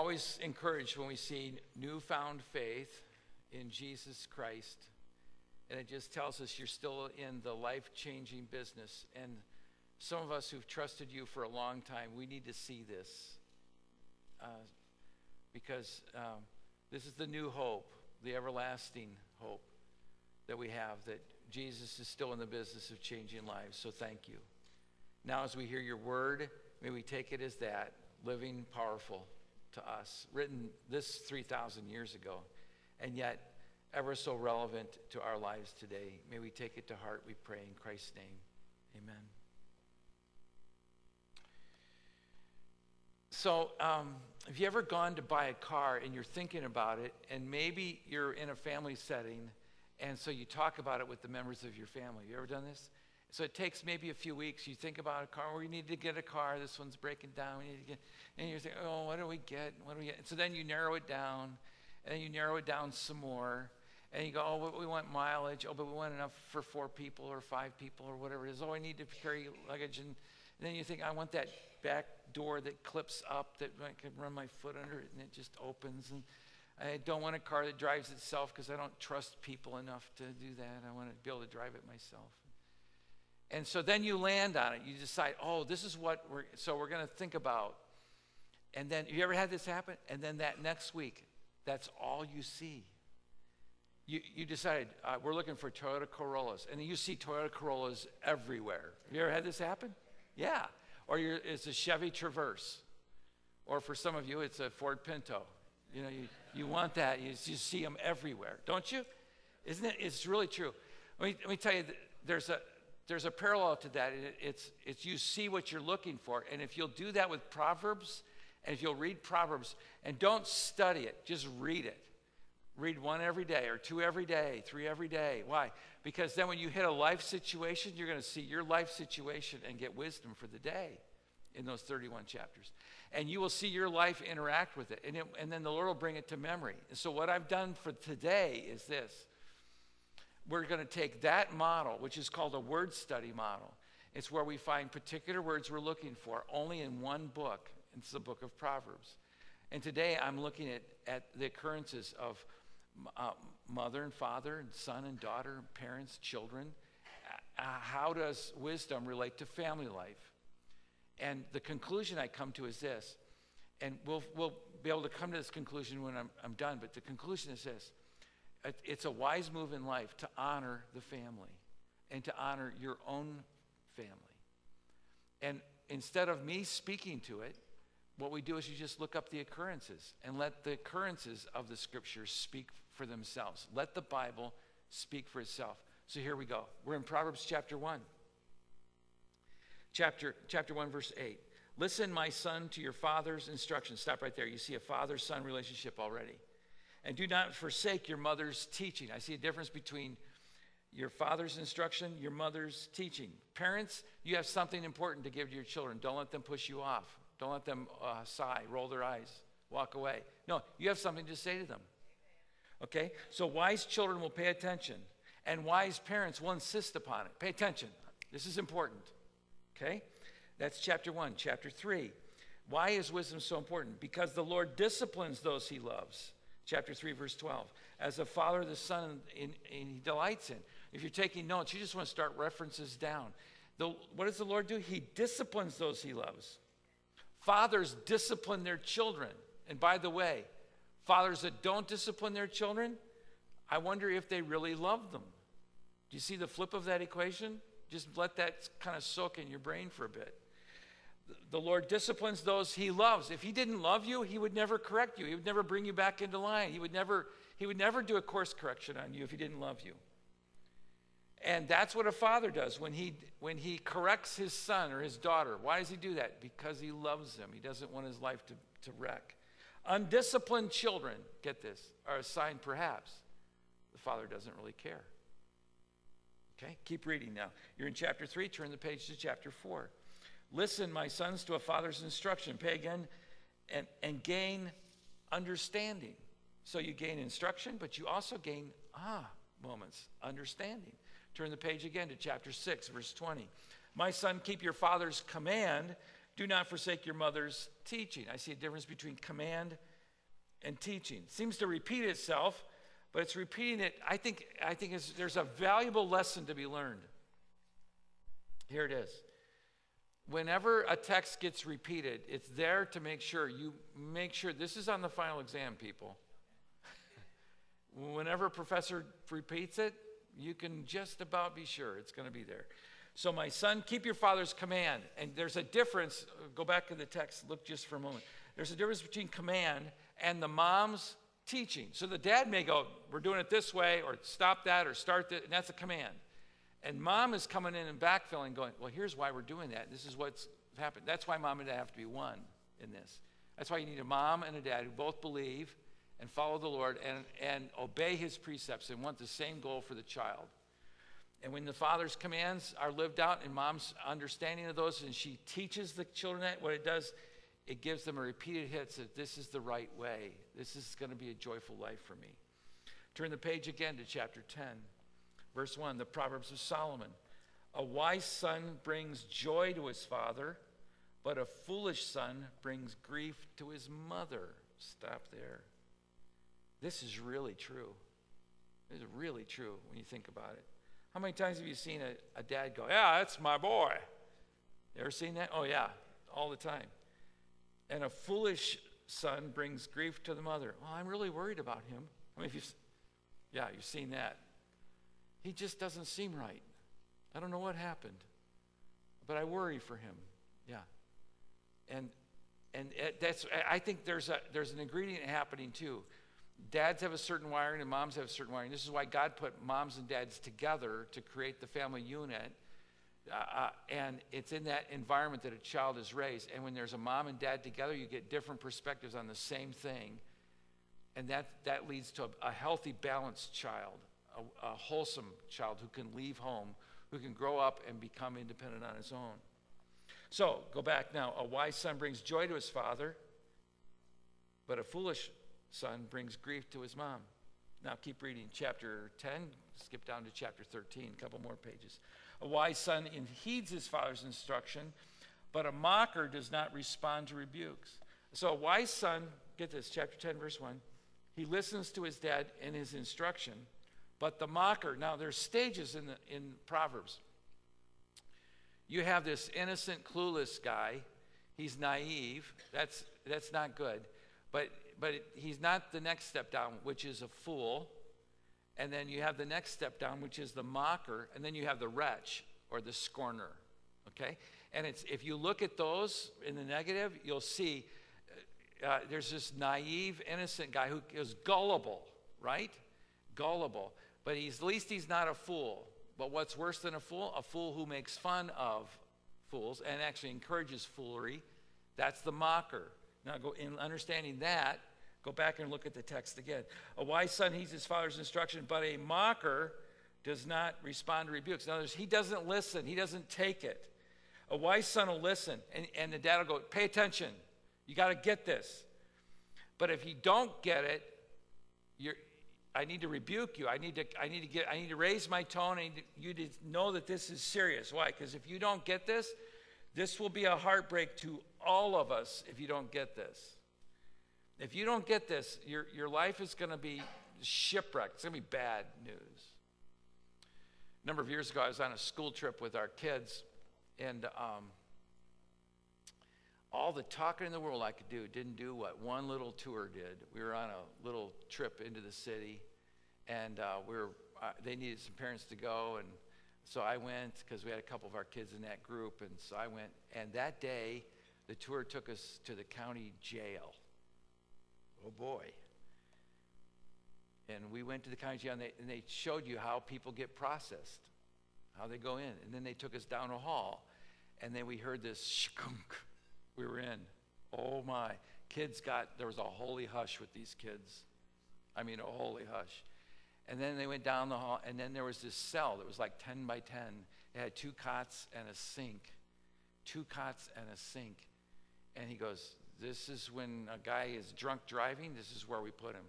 always encouraged when we see newfound faith in Jesus Christ, and it just tells us you're still in the life changing business. And some of us who've trusted you for a long time, we need to see this uh, because um, this is the new hope, the everlasting hope that we have that Jesus is still in the business of changing lives. So thank you. Now, as we hear your word, may we take it as that living, powerful to us, written this 3,000 years ago, and yet ever so relevant to our lives today. May we take it to heart, we pray in Christ's name. Amen. So, um, have you ever gone to buy a car and you're thinking about it, and maybe you're in a family setting, and so you talk about it with the members of your family? Have you ever done this? So it takes maybe a few weeks. You think about a car. Oh, we need to get a car. This one's breaking down. We need to get, and you're thinking, oh, what do we get? What do we get? And so then you narrow it down, and then you narrow it down some more, and you go, oh, we want mileage. Oh, but we want enough for four people or five people or whatever it is. Oh, I need to carry luggage, and, and then you think, I want that back door that clips up that I can run my foot under it, and it just opens. And I don't want a car that drives itself because I don't trust people enough to do that. I want to be able to drive it myself. And so then you land on it. You decide, oh, this is what we're, so we're going to think about. And then, you ever had this happen? And then that next week, that's all you see. You, you decide, uh, we're looking for Toyota Corollas. And you see Toyota Corollas everywhere. Have you ever had this happen? Yeah. Or it's a Chevy Traverse. Or for some of you, it's a Ford Pinto. You know, you, you want that. You, you see them everywhere, don't you? Isn't it? It's really true. Let me, let me tell you, there's a, there's a parallel to that. It's, it's you see what you're looking for. And if you'll do that with Proverbs, and if you'll read Proverbs, and don't study it, just read it. Read one every day, or two every day, three every day. Why? Because then when you hit a life situation, you're going to see your life situation and get wisdom for the day in those 31 chapters. And you will see your life interact with it. And, it, and then the Lord will bring it to memory. And so, what I've done for today is this we're going to take that model, which is called a word study model. It's where we find particular words we're looking for only in one book. It's the book of Proverbs. And today I'm looking at, at the occurrences of uh, mother and father, and son and daughter, parents, children. Uh, how does wisdom relate to family life? And the conclusion I come to is this, and we'll, we'll be able to come to this conclusion when I'm, I'm done, but the conclusion is this it's a wise move in life to honor the family and to honor your own family. And instead of me speaking to it, what we do is you just look up the occurrences and let the occurrences of the scriptures speak for themselves. Let the Bible speak for itself. So here we go. We're in Proverbs chapter 1. Chapter, chapter 1, verse 8. Listen, my son, to your father's instructions. Stop right there. You see a father son relationship already. And do not forsake your mother's teaching. I see a difference between your father's instruction, your mother's teaching. Parents, you have something important to give to your children. Don't let them push you off. Don't let them uh, sigh, roll their eyes, walk away. No, you have something to say to them. Okay? So wise children will pay attention, and wise parents will insist upon it. Pay attention. This is important. Okay? That's chapter one. Chapter three. Why is wisdom so important? Because the Lord disciplines those he loves chapter 3, verse 12. As a father, the son, in, he delights in. If you're taking notes, you just want to start references down. The, what does the Lord do? He disciplines those he loves. Fathers discipline their children. And by the way, fathers that don't discipline their children, I wonder if they really love them. Do you see the flip of that equation? Just let that kind of soak in your brain for a bit the Lord disciplines those he loves. If he didn't love you, he would never correct you. He would never bring you back into line. He would never, he would never do a course correction on you if he didn't love you. And that's what a father does when he, when he corrects his son or his daughter. Why does he do that? Because he loves them. He doesn't want his life to, to wreck. Undisciplined children, get this, are a sign perhaps the father doesn't really care. Okay, keep reading now. You're in chapter 3, turn the page to chapter 4. Listen, my sons, to a father's instruction. Pay again and, and gain understanding. So you gain instruction, but you also gain ah moments, understanding. Turn the page again to chapter 6, verse 20. My son, keep your father's command. Do not forsake your mother's teaching. I see a difference between command and teaching. It seems to repeat itself, but it's repeating it. I think, I think there's a valuable lesson to be learned. Here it is. Whenever a text gets repeated, it's there to make sure you make sure this is on the final exam, people. Whenever a professor repeats it, you can just about be sure it's going to be there. So, my son, keep your father's command. And there's a difference. Uh, go back to the text, look just for a moment. There's a difference between command and the mom's teaching. So, the dad may go, We're doing it this way, or stop that, or start that, and that's a command. And mom is coming in and backfilling, going, Well, here's why we're doing that. This is what's happened. That's why mom and dad have to be one in this. That's why you need a mom and a dad who both believe and follow the Lord and, and obey his precepts and want the same goal for the child. And when the father's commands are lived out and mom's understanding of those, and she teaches the children that, what it does, it gives them a repeated hit that this is the right way. This is going to be a joyful life for me. Turn the page again to chapter 10, verse 1, the Proverbs of Solomon. A wise son brings joy to his father, but a foolish son brings grief to his mother. Stop there. This is really true. This is really true when you think about it. How many times have you seen a, a dad go, Yeah, that's my boy? You ever seen that? Oh, yeah, all the time. And a foolish son brings grief to the mother. Well, I'm really worried about him. I mean, if you've, yeah, you've seen that. He just doesn't seem right. I don't know what happened, but I worry for him. Yeah. And and that's I think there's a there's an ingredient happening too dads have a certain wiring and moms have a certain wiring. This is why God put moms and dads together to create the family unit. Uh, uh, and it's in that environment that a child is raised. And when there's a mom and dad together, you get different perspectives on the same thing. And that, that leads to a, a healthy, balanced child, a, a wholesome child who can leave home, who can grow up and become independent on his own. So, go back now. A wise son brings joy to his father, but a foolish son brings grief to his mom. Now keep reading chapter 10, skip down to chapter 13, a couple more pages. A wise son heeds his father's instruction, but a mocker does not respond to rebukes. So a wise son, get this, chapter 10, verse 1, he listens to his dad and his instruction, but the mocker, now there's stages in, the, in Proverbs. You have this innocent, clueless guy. He's naive. That's, that's not good. But but he's not the next step down, which is a fool. And then you have the next step down, which is the mocker. And then you have the wretch or the scorner. Okay? And it's, if you look at those in the negative, you'll see uh, uh there's this naive, innocent guy who is gullible, right? Gullible. But he's, at least he's not a fool. But what's worse than a fool? A fool who makes fun of fools and actually encourages foolery. That's the mocker. Now, go in understanding that, Go back and look at the text again. A wise son heeds his father's instruction, but a mocker does not respond to rebukes. In other words, he doesn't listen, he doesn't take it. A wise son will listen, and, and the dad will go, Pay attention. You got to get this. But if you don't get it, you're, I need to rebuke you. I need to, I need to get, I need to raise my tone. I need to, you to know that this is serious. Why? Because if you don't get this, this will be a heartbreak to all of us if you don't get this. If you don't get this, your, your life is going to be shipwrecked. It's going to be bad news. A number of years ago, I was on a school trip with our kids, and um, all the talking in the world I could do didn't do what one little tour did. We were on a little trip into the city, and uh, we were, uh, they needed some parents to go, and so I went because we had a couple of our kids in that group, and so I went. And that day, the tour took us to the county jail. Oh boy. And we went to the county jail and they, and they showed you how people get processed, how they go in. And then they took us down a hall and then we heard this shkunk. We were in. Oh my. Kids got, there was a holy hush with these kids. I mean, a holy hush. And then they went down the hall, and then there was this cell that was like 10 by 10. It had two cots and a sink. Two cots and a sink. And he goes, this is when a guy is drunk driving, this is where we put him.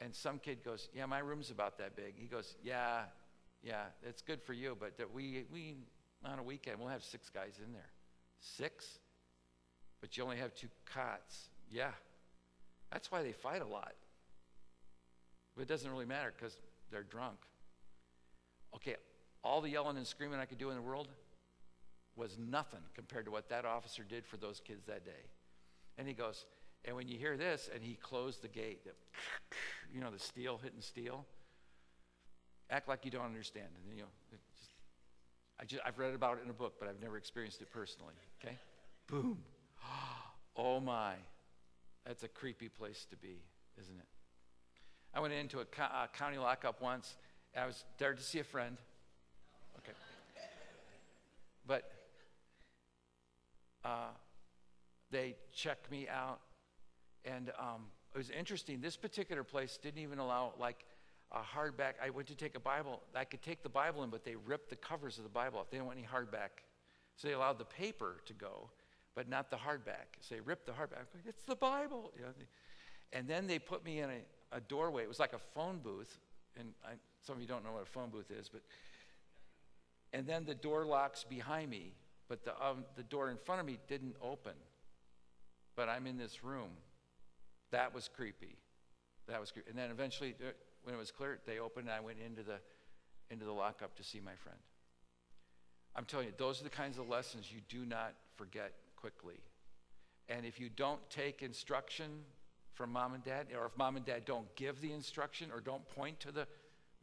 And some kid goes, Yeah, my room's about that big. He goes, Yeah, yeah, it's good for you, but that we, we, on a weekend, we'll have six guys in there. Six? But you only have two cots. Yeah. That's why they fight a lot. But it doesn't really matter because they're drunk. Okay, all the yelling and screaming I could do in the world was nothing compared to what that officer did for those kids that day. And he goes, and when you hear this, and he closed the gate, you know, the steel hitting steel, act like you don't understand. And, you know, just, I just, I've read about it in a book, but I've never experienced it personally. Okay? Boom. Oh my. That's a creepy place to be, isn't it? I went into a, co- a county lockup once. I was there to see a friend. Okay. But uh, they checked me out, and um, it was interesting. This particular place didn't even allow like a hardback. I went to take a Bible. I could take the Bible in, but they ripped the covers of the Bible off. They didn't want any hardback, so they allowed the paper to go, but not the hardback. So they ripped the hardback. It's the Bible. You know, and then they put me in a, a doorway. It was like a phone booth, and I, some of you don't know what a phone booth is, but and then the door locks behind me, but the, um, the door in front of me didn't open. But I'm in this room. That was creepy. That was creepy. And then eventually, uh, when it was clear, they opened and I went into the, into the lockup to see my friend. I'm telling you, those are the kinds of lessons you do not forget quickly. And if you don't take instruction from mom and dad, or if mom and dad don't give the instruction or don't point to the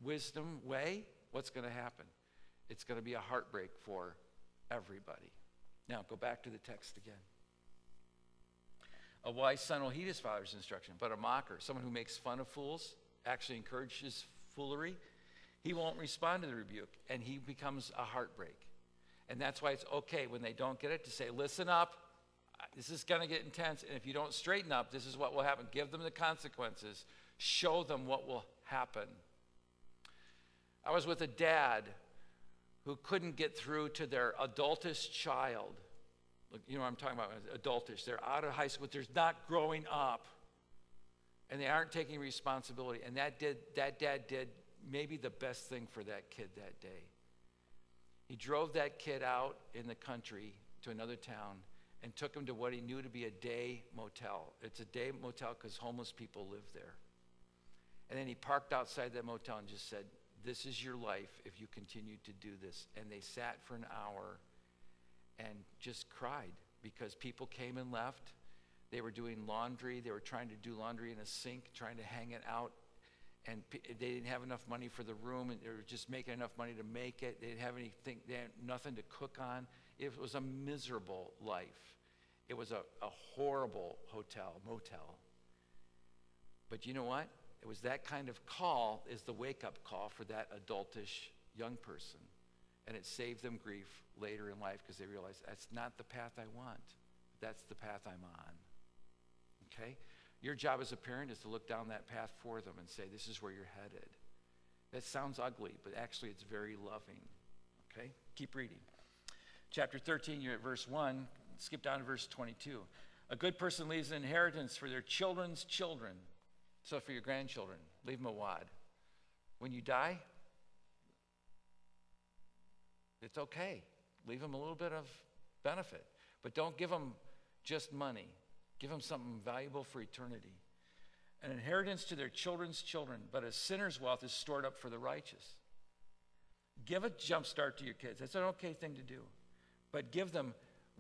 wisdom way, what's going to happen? It's going to be a heartbreak for everybody. Now, go back to the text again. A wise son will heed his father's instruction, but a mocker, someone who makes fun of fools, actually encourages foolery, he won't respond to the rebuke, and he becomes a heartbreak. And that's why it's okay when they don't get it to say, listen up, this is going to get intense, and if you don't straighten up, this is what will happen. Give them the consequences, show them what will happen. I was with a dad who couldn't get through to their adultish child. Look, you know what I'm talking about, adultish. They're out of high school, they're not growing up. And they aren't taking responsibility. And that, did, that dad did maybe the best thing for that kid that day. He drove that kid out in the country to another town and took him to what he knew to be a day motel. It's a day motel because homeless people live there. And then he parked outside that motel and just said, This is your life if you continue to do this. And they sat for an hour and just cried because people came and left. They were doing laundry. They were trying to do laundry in a sink, trying to hang it out. And they didn't have enough money for the room, and they were just making enough money to make it. They didn't have anything, they had nothing to cook on. It was a miserable life. It was a, a horrible hotel, motel. But you know what? It was that kind of call is the wake up call for that adultish young person. And it saved them grief later in life because they realized that's not the path I want. That's the path I'm on. Okay? Your job as a parent is to look down that path for them and say, this is where you're headed. That sounds ugly, but actually it's very loving. Okay? Keep reading. Chapter 13, you're at verse 1. Skip down to verse 22. A good person leaves an inheritance for their children's children. So for your grandchildren, leave them a wad. When you die, it's okay. Leave them a little bit of benefit. But don't give them just money. Give them something valuable for eternity. An inheritance to their children's children, but a sinner's wealth is stored up for the righteous. Give a jump start to your kids. That's an okay thing to do. But give them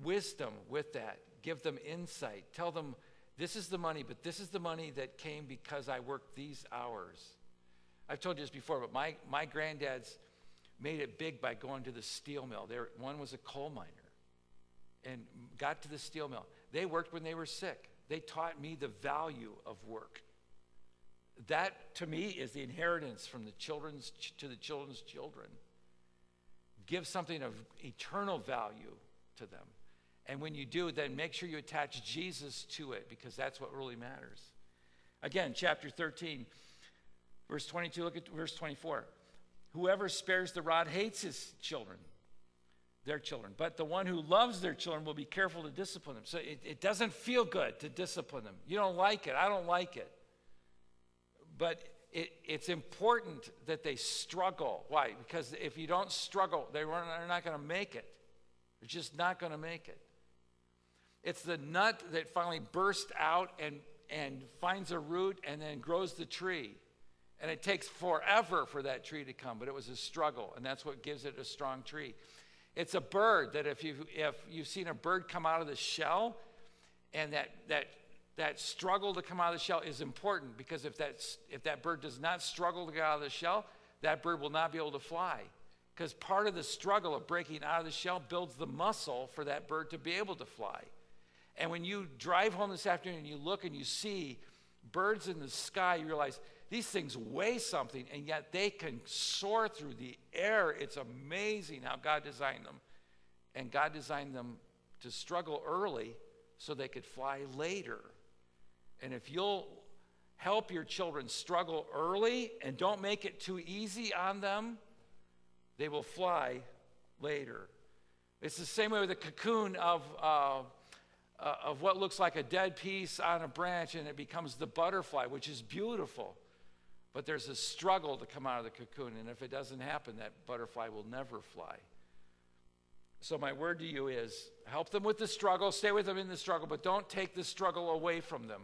wisdom with that. Give them insight. Tell them this is the money, but this is the money that came because I worked these hours. I've told you this before, but my, my granddad's made it big by going to the steel mill. There, one was a coal miner and got to the steel mill. They worked when they were sick. They taught me the value of work. That, to me, is the inheritance from the children's to the children's children. Give something of eternal value to them. And when you do, then make sure you attach Jesus to it because that's what really matters. Again, chapter 13, verse 22, look at verse 24. Whoever spares the rod hates his children, their children. But the one who loves their children will be careful to discipline them. So it, it doesn't feel good to discipline them. You don't like it. I don't like it. But it, it's important that they struggle. Why? Because if you don't struggle, they are not going to make it. They're just not going to make it. It's the nut that finally bursts out and, and finds a root and then grows the tree. And it takes forever for that tree to come, but it was a struggle, and that's what gives it a strong tree. It's a bird that if you've, if you've seen a bird come out of the shell, and that, that, that struggle to come out of the shell is important because if, that's, if that bird does not struggle to get out of the shell, that bird will not be able to fly. Because part of the struggle of breaking out of the shell builds the muscle for that bird to be able to fly. And when you drive home this afternoon and you look and you see birds in the sky, you realize these things weigh something, and yet they can soar through the air. It's amazing how God designed them. And God designed them to struggle early so they could fly later. And if you'll help your children struggle early and don't make it too easy on them, they will fly later. It's the same way with the cocoon of, uh, uh, of what looks like a dead piece on a branch and it becomes the butterfly, which is beautiful. But there's a struggle to come out of the cocoon, and if it doesn't happen, that butterfly will never fly. So, my word to you is help them with the struggle, stay with them in the struggle, but don't take the struggle away from them.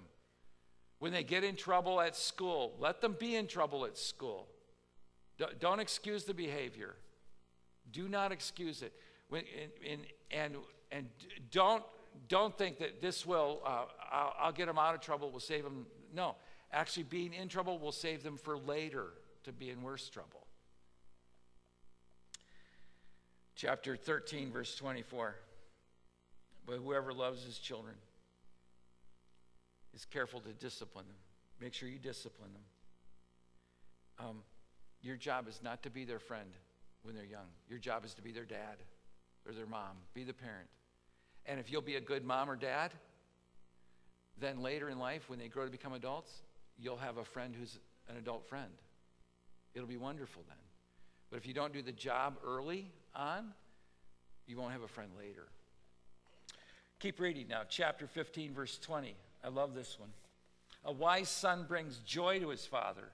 When they get in trouble at school, let them be in trouble at school. Don't excuse the behavior. Do not excuse it. When, and, and, and don't, don't think that this will, uh, I'll, I'll get them out of trouble, will save them. No. Actually, being in trouble will save them for later to be in worse trouble. Chapter 13, verse 24. But whoever loves his children is careful to discipline them. Make sure you discipline them. Um, your job is not to be their friend when they're young. Your job is to be their dad or their mom. Be the parent. And if you'll be a good mom or dad, then later in life, when they grow to become adults, you'll have a friend who's an adult friend. It'll be wonderful then. But if you don't do the job early on, you won't have a friend later. Keep reading now. Chapter 15, verse 20. I love this one. A wise son brings joy to his father,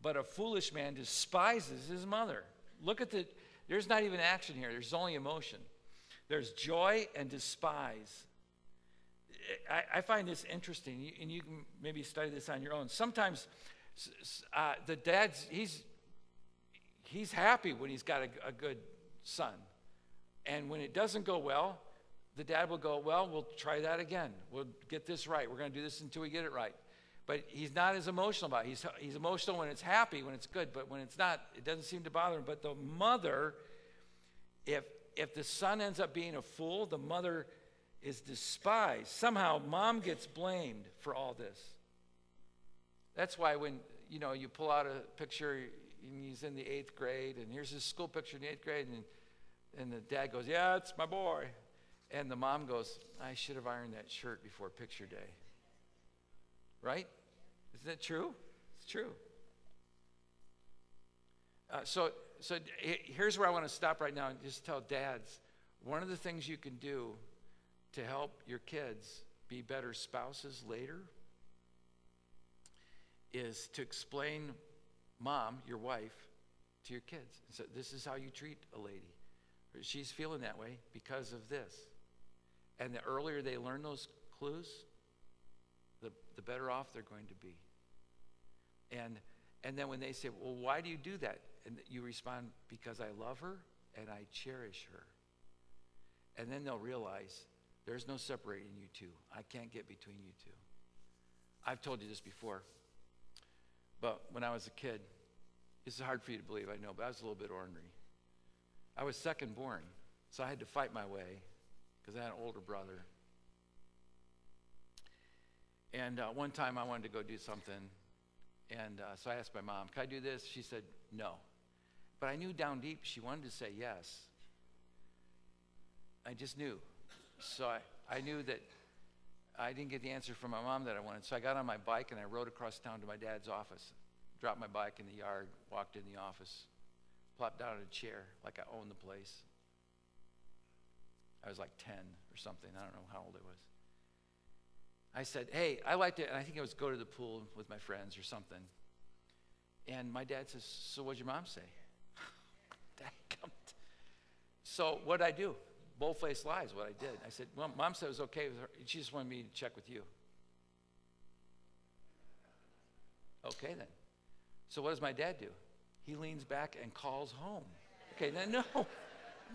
but a foolish man despises his mother. Look at the, there's not even action here, there's only emotion. There's joy and despise. I, I find this interesting, and you can maybe study this on your own. Sometimes uh, the dad's, he's, he's happy when he's got a, a good son. And when it doesn't go well, the dad will go, Well, we'll try that again. We'll get this right. We're going to do this until we get it right. But he's not as emotional about it. He's, he's emotional when it's happy, when it's good, but when it's not, it doesn't seem to bother him. But the mother, if, if the son ends up being a fool, the mother is despised. Somehow, mom gets blamed for all this. That's why when you know you pull out a picture and he's in the eighth grade, and here's his school picture in the eighth grade, and and the dad goes, "Yeah, it's my boy," and the mom goes, "I should have ironed that shirt before picture day." Right? Isn't that true? It's true. Uh, so, so here's where I want to stop right now and just tell dads one of the things you can do to help your kids be better spouses later is to explain mom, your wife, to your kids. So this is how you treat a lady. She's feeling that way because of this. And the earlier they learn those clues, the, the better off they're going to be. And, and then when they say, Well, why do you do that? And you respond, Because I love her and I cherish her. And then they'll realize there's no separating you two. I can't get between you two. I've told you this before, but when I was a kid, this is hard for you to believe, I know, but I was a little bit ornery. I was second born, so I had to fight my way because I had an older brother. And uh, one time I wanted to go do something, and uh, so I asked my mom, Can I do this? She said, No. But I knew down deep she wanted to say yes. I just knew. So I, I knew that I didn't get the answer from my mom that I wanted. So I got on my bike and I rode across town to my dad's office. Dropped my bike in the yard, walked in the office, plopped down in a chair like I owned the place. I was like 10 or something. I don't know how old I was. I said, Hey, I like to, and I think I was go to the pool with my friends or something. And my dad says, So what'd your mom say? so what'd I do? Bold-faced lies, what I did. I said, well, mom said it was okay with her. She just wanted me to check with you. Okay, then. So what does my dad do? He leans back and calls home. Okay, no,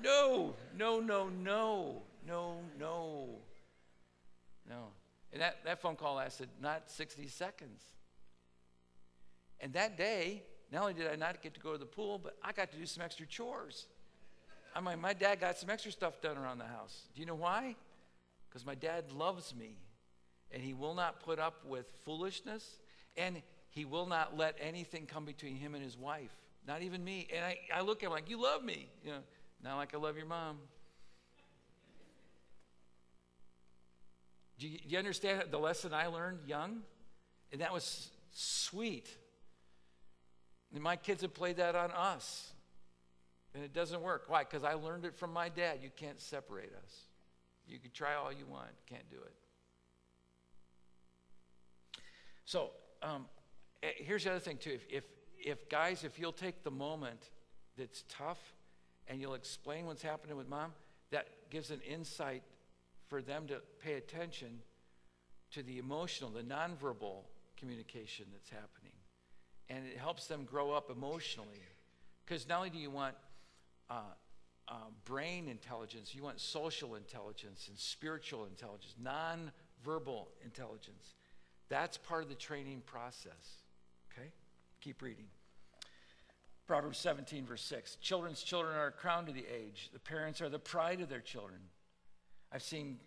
no, no, no, no, no, no, no. And that, that phone call lasted not 60 seconds. And that day, not only did I not get to go to the pool, but I got to do some extra chores. I mean, my dad got some extra stuff done around the house. Do you know why? Because my dad loves me, and he will not put up with foolishness, and he will not let anything come between him and his wife, not even me. And I, I look at him like, You love me. You know, not like I love your mom. Do you, do you understand the lesson I learned young? And that was sweet. And my kids have played that on us. And it doesn't work. Why? Because I learned it from my dad. You can't separate us. You can try all you want, can't do it. So um, eh, here's the other thing, too. If, if, if, guys, if you'll take the moment that's tough and you'll explain what's happening with mom, that gives an insight for them to pay attention to the emotional, the nonverbal communication that's happening. And it helps them grow up emotionally. Because not only do you want uh, uh, brain intelligence, you want social intelligence and spiritual intelligence, non-verbal intelligence. That's part of the training process. Okay? Keep reading. Proverbs 17, verse 6. Children's children are a crown to the age. The parents are the pride of their children. I've seen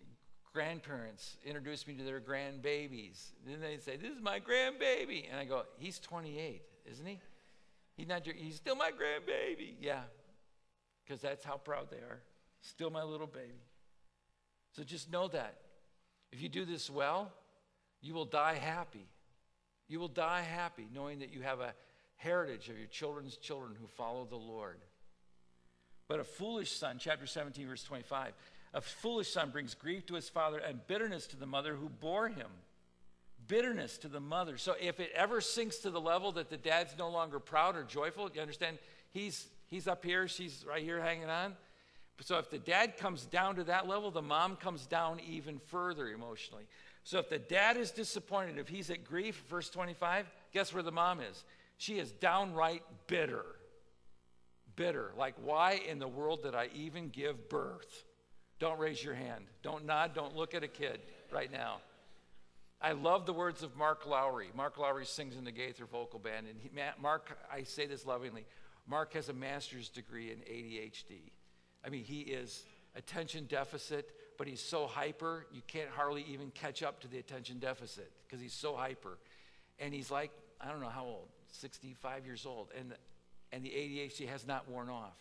grandparents introduce me to their grandbabies. Then they say, This is my grandbaby. And I go, He's 28, isn't he? He's not your, he's still my grandbaby. Yeah, because that's how proud they are. Still my little baby. So just know that. If you do this well, you will die happy. You will die happy knowing that you have a heritage of your children's children who follow the Lord. But a foolish son, chapter 17, verse 25, a foolish son brings grief to his father and bitterness to the mother who bore him. Bitterness to the mother. So if it ever sinks to the level that the dad's no longer proud or joyful, you understand? He's He's up here, she's right here hanging on. So if the dad comes down to that level, the mom comes down even further emotionally. So if the dad is disappointed, if he's at grief, verse 25, guess where the mom is? She is downright bitter. Bitter. Like, why in the world did I even give birth? Don't raise your hand. Don't nod. Don't look at a kid right now. I love the words of Mark Lowry. Mark Lowry sings in the Gaither Vocal Band. And he, Mark, I say this lovingly, Mark has a master's degree in ADHD. I mean, he is attention deficit, but he's so hyper, you can't hardly even catch up to the attention deficit because he's so hyper. And he's like, I don't know how old, 65 years old. And, and the ADHD has not worn off.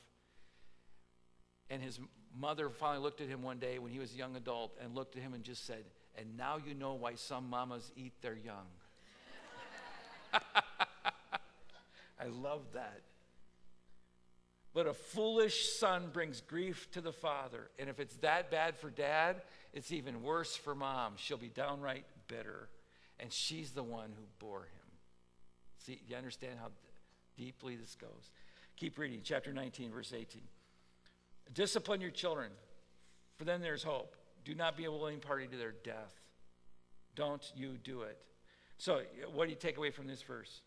And his mother finally looked at him one day when he was a young adult and looked at him and just said, And now you know why some mamas eat their young. I love that. But a foolish son brings grief to the father. And if it's that bad for dad, it's even worse for mom. She'll be downright bitter. And she's the one who bore him. See, you understand how deeply this goes? Keep reading, chapter 19, verse 18. Discipline your children, for then there's hope. Do not be a willing party to their death. Don't you do it. So, what do you take away from this verse?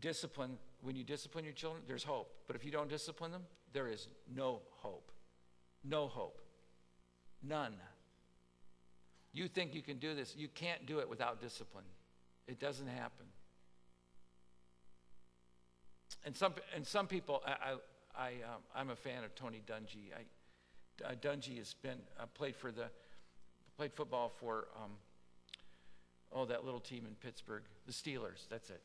Discipline when you discipline your children, there's hope. But if you don't discipline them, there is no hope. No hope. None. You think you can do this. You can't do it without discipline. It doesn't happen. And some, and some people, I, I, um, I'm a fan of Tony Dungy. I, uh, Dungy has been uh, played for the played football for um, oh that little team in Pittsburgh, the Steelers. That's it.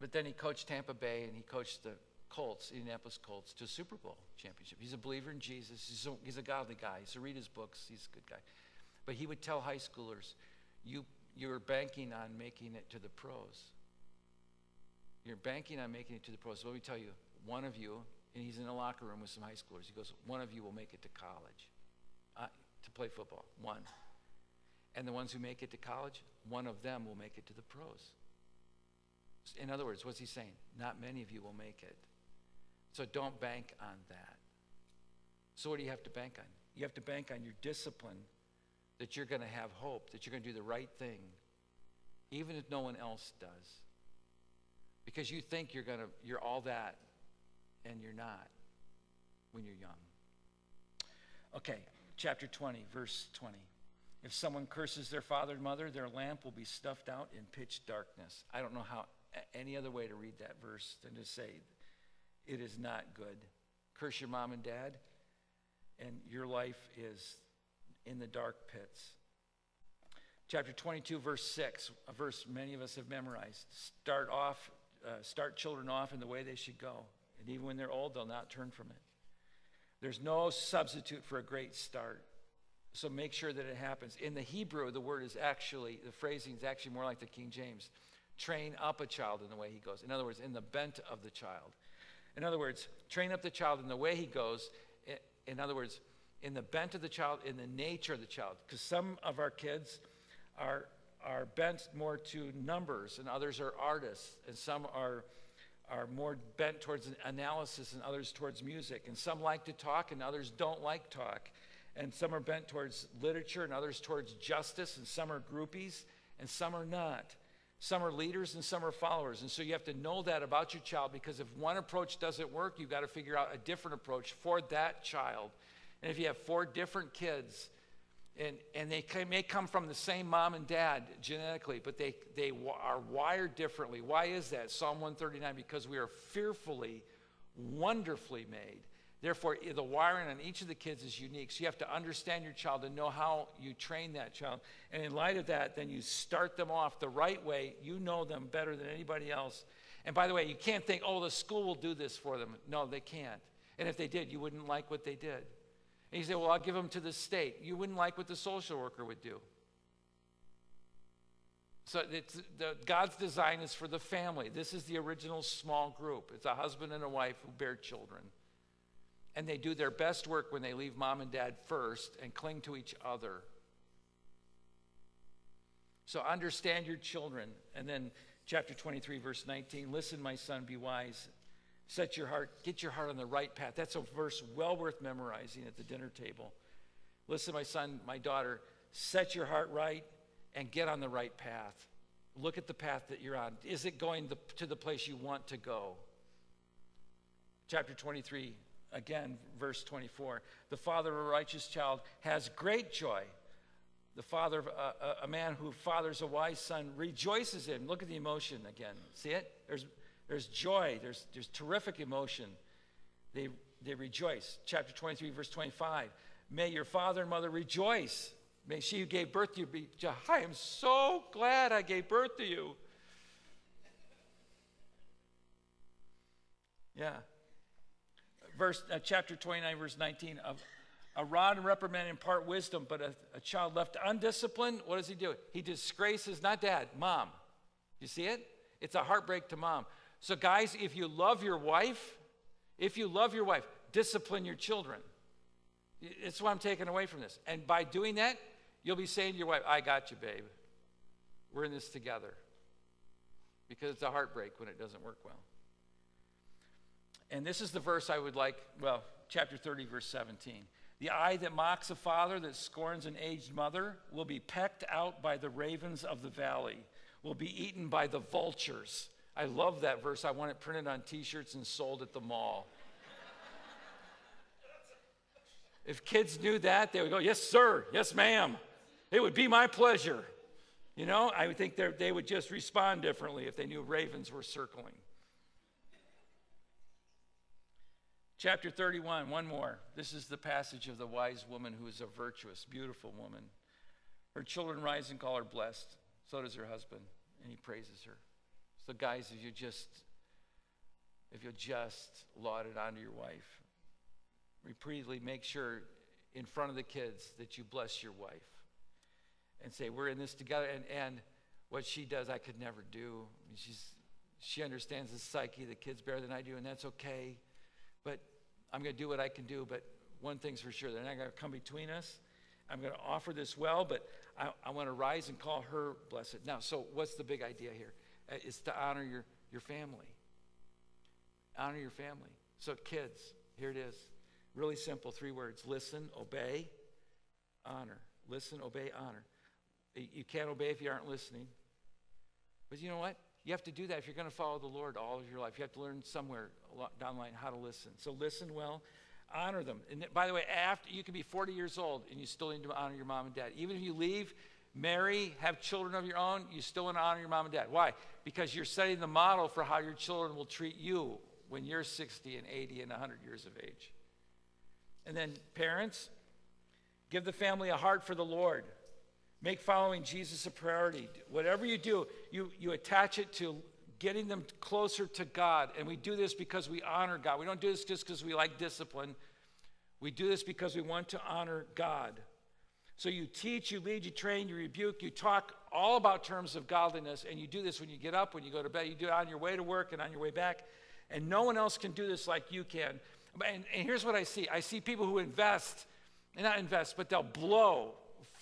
But then he coached Tampa Bay and he coached the Colts, Indianapolis Colts, to a Super Bowl championship. He's a believer in Jesus. He's a, he's a godly guy. So read his books. He's a good guy. But he would tell high schoolers, you, you're banking on making it to the pros. You're banking on making it to the pros. Let me tell you, one of you, and he's in a locker room with some high schoolers, he goes, one of you will make it to college uh, to play football. One. And the ones who make it to college, one of them will make it to the pros. In other words, what's he saying? Not many of you will make it. So don't bank on that. So, what do you have to bank on? You have to bank on your discipline that you're going to have hope, that you're going to do the right thing, even if no one else does. Because you think you're, gonna, you're all that, and you're not when you're young. Okay, chapter 20, verse 20. If someone curses their father and mother, their lamp will be stuffed out in pitch darkness. I don't know how any other way to read that verse than to say it is not good. Curse your mom and dad, and your life is in the dark pits. Chapter 22, verse 6, a verse many of us have memorized. Start off, uh, start children off in the way they should go. And even when they're old, they'll not turn from it. There's no substitute for a great start. So make sure that it happens. In the Hebrew, the word is actually, the phrasing is actually more like the King James. Train up a child in the way he goes. In other words, in the bent of the child. In other words, train up the child in the way he goes. In other words, in the bent of the child, in the nature of the child. Because some of our kids are, are bent more to numbers, and others are artists, and some are, are more bent towards analysis, and others towards music. And some like to talk, and others don't like talk. And some are bent towards literature, and others towards justice, and some are groupies, and some are not. Some are leaders and some are followers. And so you have to know that about your child because if one approach doesn't work, you've got to figure out a different approach for that child. And if you have four different kids, and, and they may come from the same mom and dad genetically, but they, they are wired differently. Why is that? Psalm 139 because we are fearfully, wonderfully made. Therefore, the wiring on each of the kids is unique. So you have to understand your child and know how you train that child. And in light of that, then you start them off the right way. You know them better than anybody else. And by the way, you can't think, oh, the school will do this for them. No, they can't. And if they did, you wouldn't like what they did. And you say, well, I'll give them to the state. You wouldn't like what the social worker would do. So the, God's design is for the family. This is the original small group. It's a husband and a wife who bear children and they do their best work when they leave mom and dad first and cling to each other. So understand your children. And then chapter 23, verse 19 listen, my son, be wise. Set your heart, get your heart on the right path. That's a verse well worth memorizing at the dinner table. Listen, my son, my daughter, set your heart right and get on the right path. Look at the path that you're on. Is it going to the place you want to go? Chapter 23, Again, verse 24. The father of a righteous child has great joy. The father of a, a, man who fathers a wise son rejoices in. Look at the emotion again. See it? There's, there's joy, there's, there's terrific emotion. They, they rejoice. Chapter 23, verse 25. May your father and mother rejoice. May she who gave birth to you be, I am so glad I gave birth to you. Yeah verse, uh, chapter 29, verse 19. Of, a rod and reprimand impart wisdom, but a, a, child left undisciplined, what does he do? He disgraces not dad, mom. You see it? It's a heartbreak to mom. So, guys, if you love your wife, if you love your wife, discipline your children. It's what I'm taking away from this. And by doing that, you'll be saying to your wife, I got you, babe. We're in this together. Because it's a heartbreak when it doesn't work well. And this is the verse I would like, well, chapter 30, verse 17. The eye that mocks a father, that scorns an aged mother, will be pecked out by the ravens of the valley, will be eaten by the vultures. I love that verse. I want it printed on t shirts and sold at the mall. if kids knew that, they would go, Yes, sir. Yes, ma'am. It would be my pleasure. You know, I would think they would just respond differently if they knew ravens were circling. Chapter 31, one more. This is the passage of the wise woman who is a virtuous, beautiful woman. Her children rise and call her blessed. So does her husband, and he praises her. So, guys, if you just if you'll just laud it onto your wife, repeatedly make sure in front of the kids that you bless your wife and say, We're in this together. And, and what she does, I could never do. I mean, she's, she understands the psyche the kids better than I do, and that's okay. I'm going to do what I can do, but one thing's for sure, they're not going to come between us. I'm going to offer this well, but I, I want to rise and call her blessed. Now, so what's the big idea here? Uh, it's to honor your, your family. Honor your family. So, kids, here it is. Really simple, three words listen, obey, honor. Listen, obey, honor. You can't obey if you aren't listening. But you know what? You have to do that if you're going to follow the Lord all of your life. You have to learn somewhere down the line how to listen. So listen well, honor them. And by the way, after you can be 40 years old and you still need to honor your mom and dad. Even if you leave, marry, have children of your own, you still want to honor your mom and dad. Why? Because you're setting the model for how your children will treat you when you're 60 and 80 and 100 years of age. And then parents, give the family a heart for the Lord. Make following Jesus a priority. Whatever you do, you, you attach it to getting them closer to God. And we do this because we honor God. We don't do this just because we like discipline. We do this because we want to honor God. So you teach, you lead, you train, you rebuke, you talk all about terms of godliness, and you do this when you get up, when you go to bed, you do it on your way to work and on your way back. And no one else can do this like you can. And, and here's what I see I see people who invest, and not invest, but they'll blow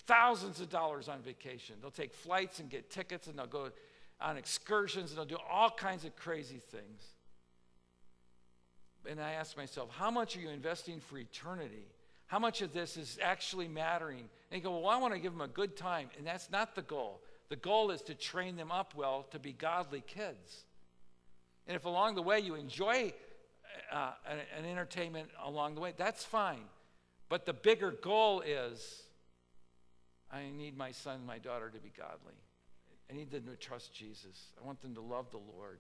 thousands of dollars on vacation. They'll take flights and get tickets and they'll go on excursions and they'll do all kinds of crazy things. And I ask myself, how much are you investing for eternity? How much of this is actually mattering? And you go, well, I want to give them a good time. And that's not the goal. The goal is to train them up well to be godly kids. And if along the way you enjoy uh, an, an entertainment along the way, that's fine. But the bigger goal is I need my son and my daughter to be godly. I need them to trust Jesus. I want them to love the Lord.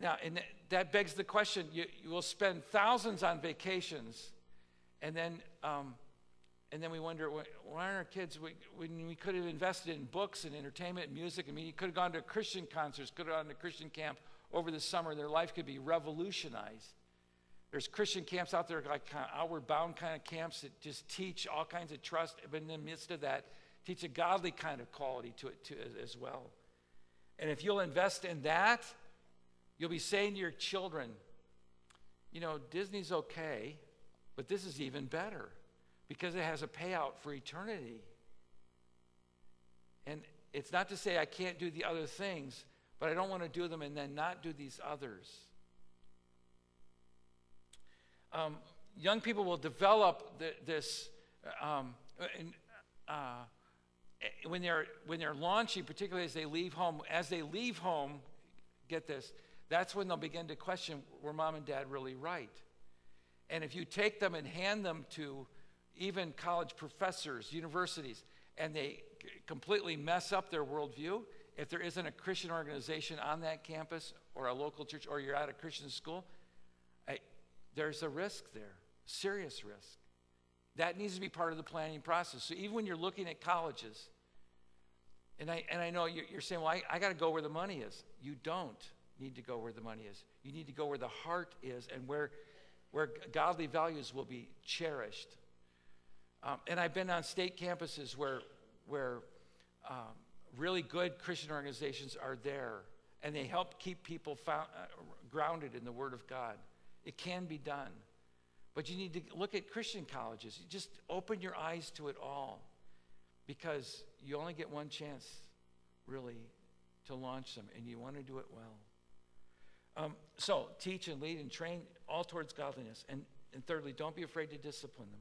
Now, and that begs the question you, you will spend thousands on vacations, and then, um, and then we wonder why aren't our kids, we, when we could have invested in books and entertainment and music, I mean, you could have gone to Christian concerts, could have gone to Christian camp over the summer, their life could be revolutionized. There's Christian camps out there, like kind of outward bound kind of camps that just teach all kinds of trust, but in the midst of that, teach a godly kind of quality to it too, as well. And if you'll invest in that, you'll be saying to your children, you know, Disney's okay, but this is even better because it has a payout for eternity. And it's not to say I can't do the other things, but I don't want to do them and then not do these others. Um, young people will develop the, this um, uh, when they're when they're launching, particularly as they leave home. As they leave home, get this. That's when they'll begin to question: Were mom and dad really right? And if you take them and hand them to even college professors, universities, and they completely mess up their worldview, if there isn't a Christian organization on that campus or a local church or you're at a Christian school, there's a risk there, serious risk. That needs to be part of the planning process. So even when you're looking at colleges, and I, and I know you're saying, well, I, I got to go where the money is. You don't need to go where the money is. You need to go where the heart is and where, where godly values will be cherished. Um, and I've been on state campuses where, where um, really good Christian organizations are there and they help keep people found, uh, grounded in the Word of God. It can be done. But you need to look at Christian colleges. You just open your eyes to it all because you only get one chance, really, to launch them, and you want to do it well. Um, so, teach and lead and train all towards godliness. And, and thirdly, don't be afraid to discipline them.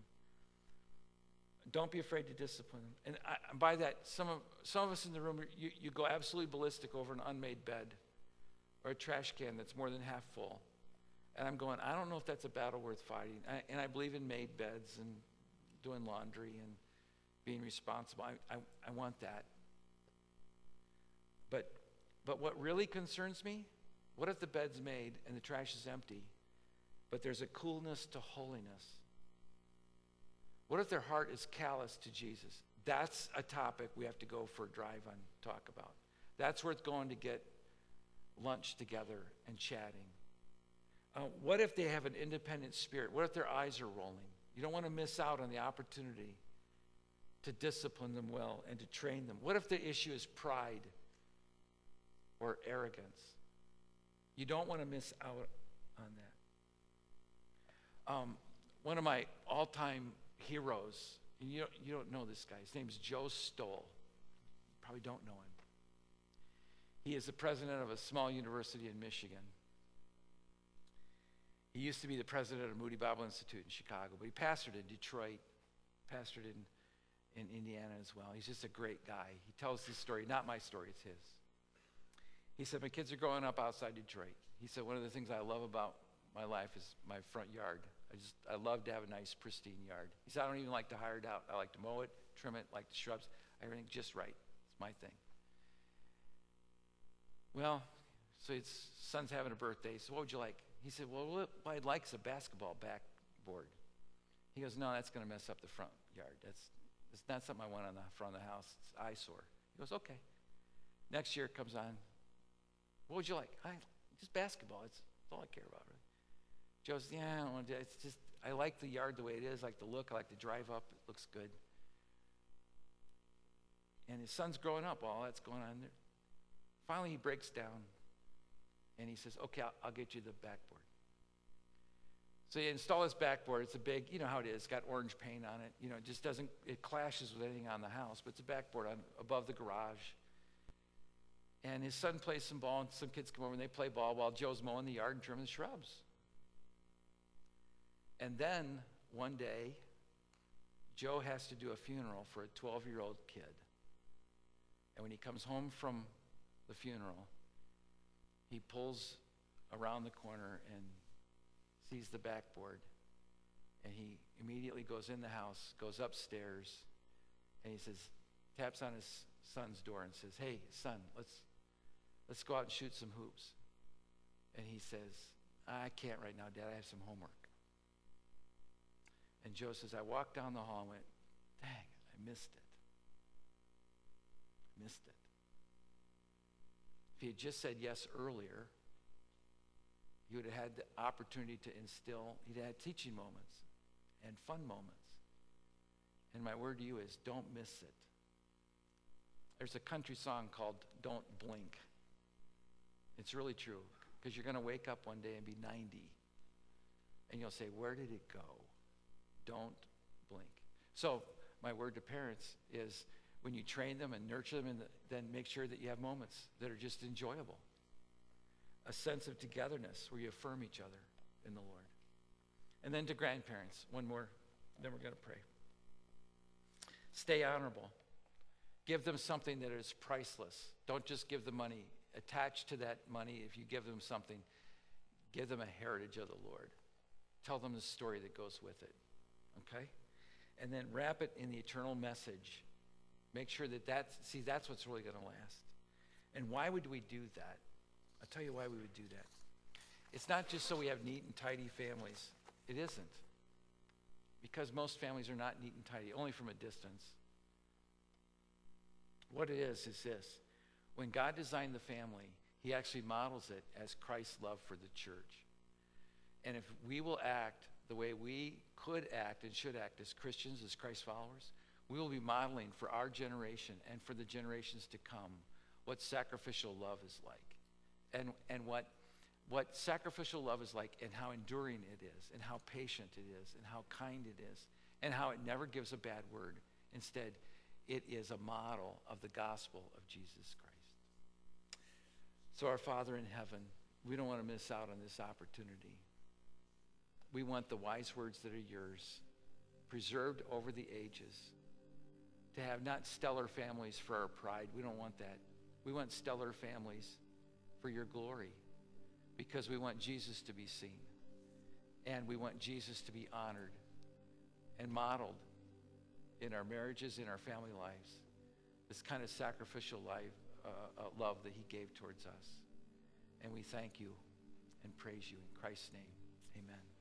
Don't be afraid to discipline them. And, I, by that, some of, some of us in the room, you, you go absolutely ballistic over an unmade bed or a trash can that's more than half full. And I'm going, I don't know if that's a battle worth fighting. I, and I believe in made beds and doing laundry and being responsible. I, I, I want that. But, but what really concerns me, what if the bed's made and the trash is empty, but there's a coolness to holiness? What if their heart is callous to Jesus? That's a topic we have to go for a drive on, talk about. That's worth going to get lunch together and chatting. Uh, what if they have an independent spirit? What if their eyes are rolling? You don't want to miss out on the opportunity to discipline them well and to train them. What if the issue is pride or arrogance? You don't want to miss out on that. Um, one of my all time heroes, you don't, you don't know this guy, his name is Joe Stowell. Probably don't know him. He is the president of a small university in Michigan. He used to be the president of Moody Bible Institute in Chicago, but he pastored in Detroit, pastored in, in Indiana as well. He's just a great guy. He tells his story, not my story, it's his. He said, My kids are growing up outside Detroit. He said, One of the things I love about my life is my front yard. I just, I love to have a nice, pristine yard. He said, I don't even like to hire it out. I like to mow it, trim it, like the shrubs, everything just right. It's my thing. Well, so his son's having a birthday. So what would you like? He said, Well, what I'd like is a basketball backboard. He goes, No, that's going to mess up the front yard. That's, that's not something I want on the front of the house. It's eyesore. He goes, Okay. Next year comes on. What would you like? I, just basketball. It's, that's all I care about, really. Joe says, Yeah, I don't want to. It's just, I like the yard the way it is. I like the look. I like to drive up. It looks good. And his son's growing up. All that's going on there. Finally, he breaks down and he says, Okay, I'll, I'll get you the backboard. So you install this backboard. It's a big, you know how it is. It's got orange paint on it. You know, it just doesn't, it clashes with anything on the house, but it's a backboard on, above the garage. And his son plays some ball, and some kids come over and they play ball while Joe's mowing the yard and trimming the shrubs. And then one day, Joe has to do a funeral for a 12 year old kid. And when he comes home from the funeral, he pulls around the corner and sees the backboard. And he immediately goes in the house, goes upstairs, and he says, taps on his son's door and says, Hey, son, let's, let's go out and shoot some hoops. And he says, I can't right now, Dad. I have some homework. And Joe says, I walked down the hall and went, Dang, I missed it. Missed it. If he had just said yes earlier, he would have had the opportunity to instill, he'd had teaching moments and fun moments. And my word to you is don't miss it. There's a country song called Don't Blink. It's really true because you're going to wake up one day and be 90 and you'll say, Where did it go? Don't blink. So, my word to parents is when you train them and nurture them, and then make sure that you have moments that are just enjoyable. A sense of togetherness where you affirm each other in the Lord. And then to grandparents, one more, then we're going to pray. Stay honorable. Give them something that is priceless. Don't just give the money. Attached to that money, if you give them something, give them a heritage of the Lord. Tell them the story that goes with it. Okay? And then wrap it in the eternal message Make sure that that's, see, that's what's really going to last. And why would we do that? I'll tell you why we would do that. It's not just so we have neat and tidy families. It isn't. Because most families are not neat and tidy, only from a distance. What it is, is this. When God designed the family, he actually models it as Christ's love for the church. And if we will act the way we could act and should act as Christians, as Christ followers, we will be modeling for our generation and for the generations to come what sacrificial love is like and, and what, what sacrificial love is like and how enduring it is and how patient it is and how kind it is and how it never gives a bad word. Instead, it is a model of the gospel of Jesus Christ. So, our Father in heaven, we don't want to miss out on this opportunity. We want the wise words that are yours, preserved over the ages to have not stellar families for our pride. We don't want that. We want stellar families for your glory because we want Jesus to be seen and we want Jesus to be honored and modeled in our marriages, in our family lives. This kind of sacrificial life, uh, uh, love that he gave towards us. And we thank you and praise you in Christ's name. Amen.